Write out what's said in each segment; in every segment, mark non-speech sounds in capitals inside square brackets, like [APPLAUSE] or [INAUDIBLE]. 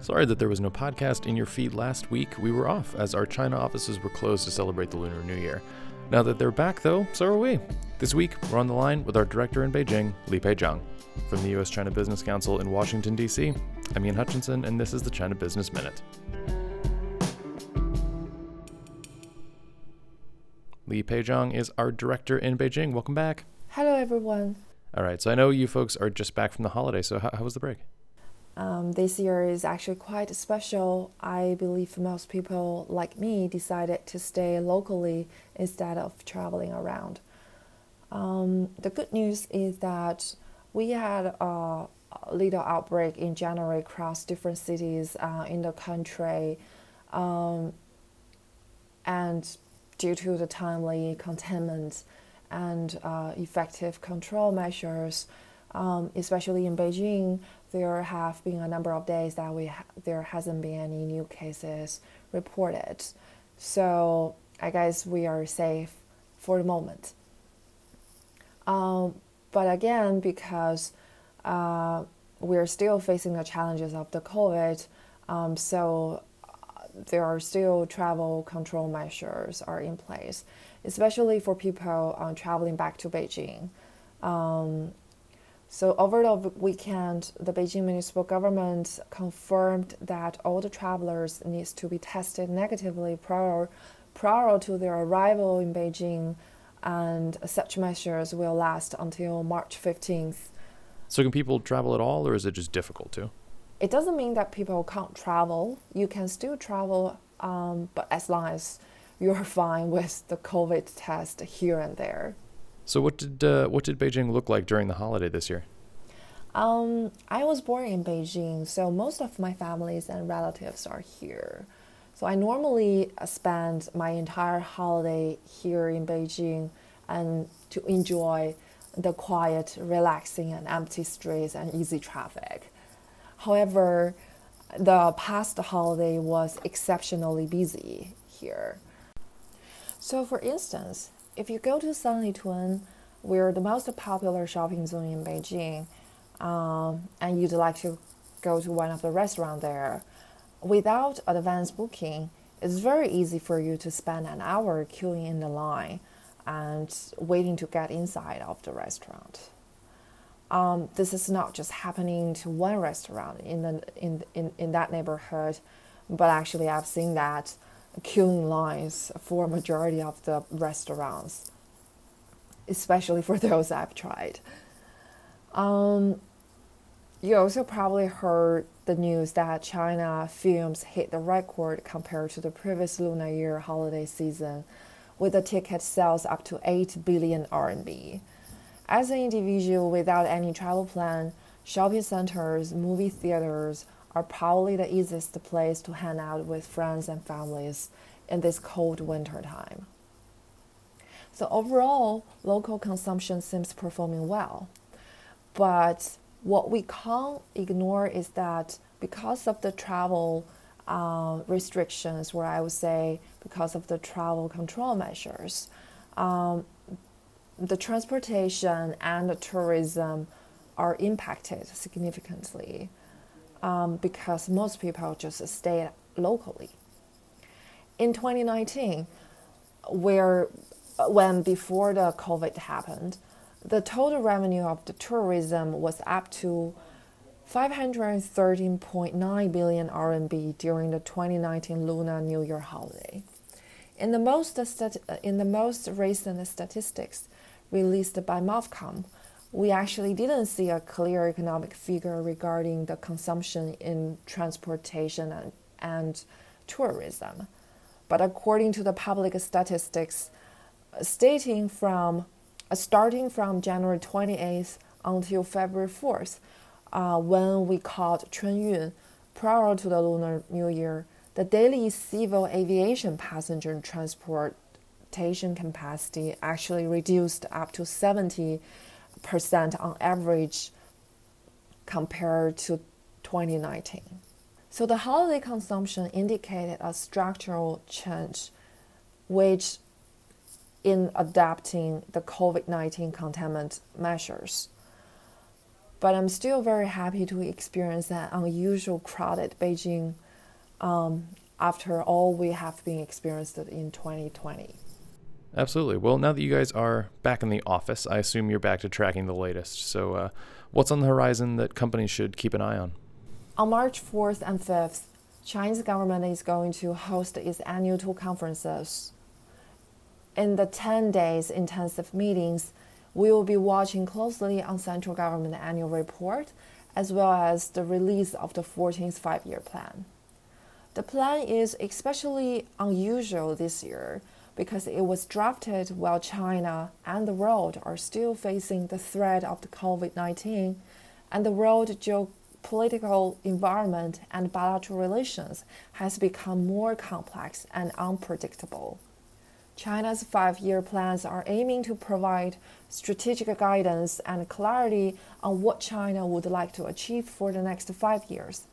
Sorry that there was no podcast in your feed last week. We were off as our China offices were closed to celebrate the Lunar New Year. Now that they're back, though, so are we. This week, we're on the line with our director in Beijing, Li Peijiang. From the U.S. China Business Council in Washington, D.C., I'm Ian Hutchinson, and this is the China Business Minute. Li Peijiang is our director in Beijing. Welcome back. Hello, everyone. All right, so I know you folks are just back from the holiday, so how, how was the break? Um, this year is actually quite special. I believe most people, like me, decided to stay locally instead of traveling around. Um, the good news is that we had a little outbreak in January across different cities uh, in the country. Um, and due to the timely containment and uh, effective control measures, um, especially in Beijing, there have been a number of days that we ha- there hasn't been any new cases reported. So I guess we are safe for the moment. Um, but again, because uh, we're still facing the challenges of the COVID, um, so uh, there are still travel control measures are in place, especially for people um, traveling back to Beijing. Um, so over the weekend, the Beijing municipal government confirmed that all the travelers needs to be tested negatively prior prior to their arrival in Beijing, and such measures will last until March 15th. So, can people travel at all, or is it just difficult to? It doesn't mean that people can't travel. You can still travel, um, but as long as you're [LAUGHS] fine with the COVID test here and there. So what did uh, what did Beijing look like during the holiday this year? Um, I was born in Beijing, so most of my families and relatives are here. So I normally spend my entire holiday here in Beijing and to enjoy the quiet, relaxing, and empty streets and easy traffic. However, the past holiday was exceptionally busy here. So, for instance, if you go to Sanlitun, we're the most popular shopping zone in Beijing, um, and you'd like to go to one of the restaurants there, without advance booking, it's very easy for you to spend an hour queuing in the line and waiting to get inside of the restaurant. Um, this is not just happening to one restaurant in, the, in, in, in that neighborhood, but actually I've seen that queuing lines for majority of the restaurants, especially for [LAUGHS] those I've tried. Um, you also probably heard the news that China films hit the record compared to the previous Lunar Year holiday season, with the ticket sales up to 8 billion RMB. As an individual without any travel plan, shopping centers, movie theaters, are probably the easiest place to hang out with friends and families in this cold winter time. So overall, local consumption seems performing well. But what we can't ignore is that because of the travel uh, restrictions, where I would say because of the travel control measures, um, the transportation and the tourism are impacted significantly um, because most people just stay locally. In 2019, where when before the COVID happened, the total revenue of the tourism was up to 513.9 billion RMB during the 2019 Lunar New Year holiday. In the most, in the most recent statistics released by MOFCOM, we actually didn't see a clear economic figure regarding the consumption in transportation and, and tourism. But according to the public statistics, stating from uh, starting from January 28th until February 4th, uh, when we called Chunyun, prior to the Lunar New Year, the daily civil aviation passenger transportation capacity actually reduced up to 70 percent on average compared to 2019. So the holiday consumption indicated a structural change, which in adapting the COVID 19 containment measures. but I'm still very happy to experience that unusual crowded Beijing um, after all we have been experienced in 2020. Absolutely. Well, now that you guys are back in the office, I assume you're back to tracking the latest. So, uh, what's on the horizon that companies should keep an eye on? On March 4th and 5th, Chinese government is going to host its annual two conferences. In the 10 days intensive meetings, we will be watching closely on central government annual report as well as the release of the 14th five-year plan. The plan is especially unusual this year because it was drafted while China and the world are still facing the threat of the COVID-19 and the world geopolitical environment and bilateral relations has become more complex and unpredictable. China's five year plans are aiming to provide strategic guidance and clarity on what China would like to achieve for the next five years,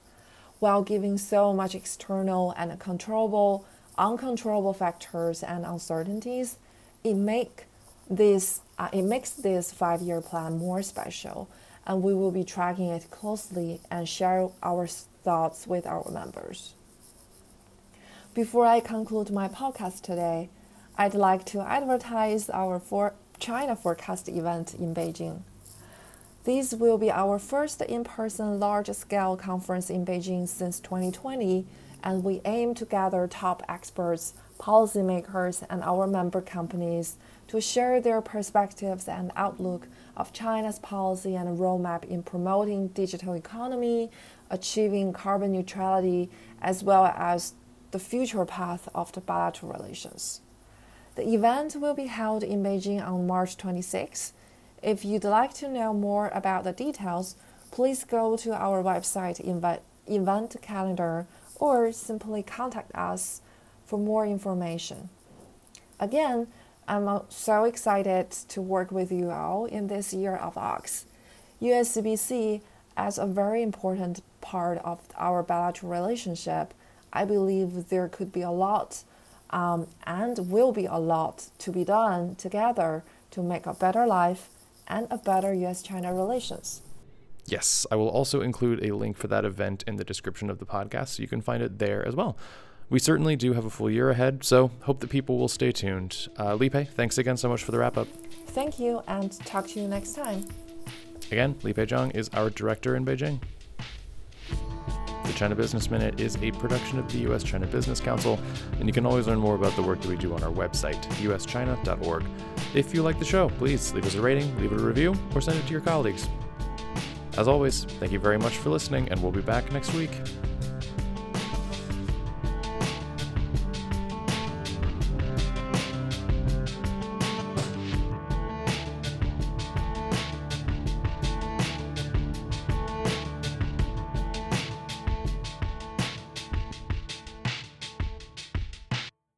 while giving so much external and controllable, uncontrollable factors and uncertainties. It make this uh, it makes this five year plan more special, and we will be tracking it closely and share our thoughts with our members. Before I conclude my podcast today, I'd like to advertise our for China Forecast event in Beijing. This will be our first in person large scale conference in Beijing since 2020, and we aim to gather top experts, policymakers, and our member companies to share their perspectives and outlook of China's policy and roadmap in promoting digital economy, achieving carbon neutrality, as well as the future path of the bilateral relations. The event will be held in Beijing on March 26. If you'd like to know more about the details, please go to our website event calendar or simply contact us for more information. Again, I'm so excited to work with you all in this year of OX. USCBC, as a very important part of our bilateral relationship, I believe there could be a lot um, and will be a lot to be done together to make a better life and a better US China relations. Yes, I will also include a link for that event in the description of the podcast so you can find it there as well. We certainly do have a full year ahead, so hope that people will stay tuned. Uh, Li Pei, thanks again so much for the wrap up. Thank you, and talk to you next time. Again, Li Pei Zhang is our director in Beijing. The China Business Minute is a production of the U.S. China Business Council, and you can always learn more about the work that we do on our website, uschina.org. If you like the show, please leave us a rating, leave it a review, or send it to your colleagues. As always, thank you very much for listening, and we'll be back next week.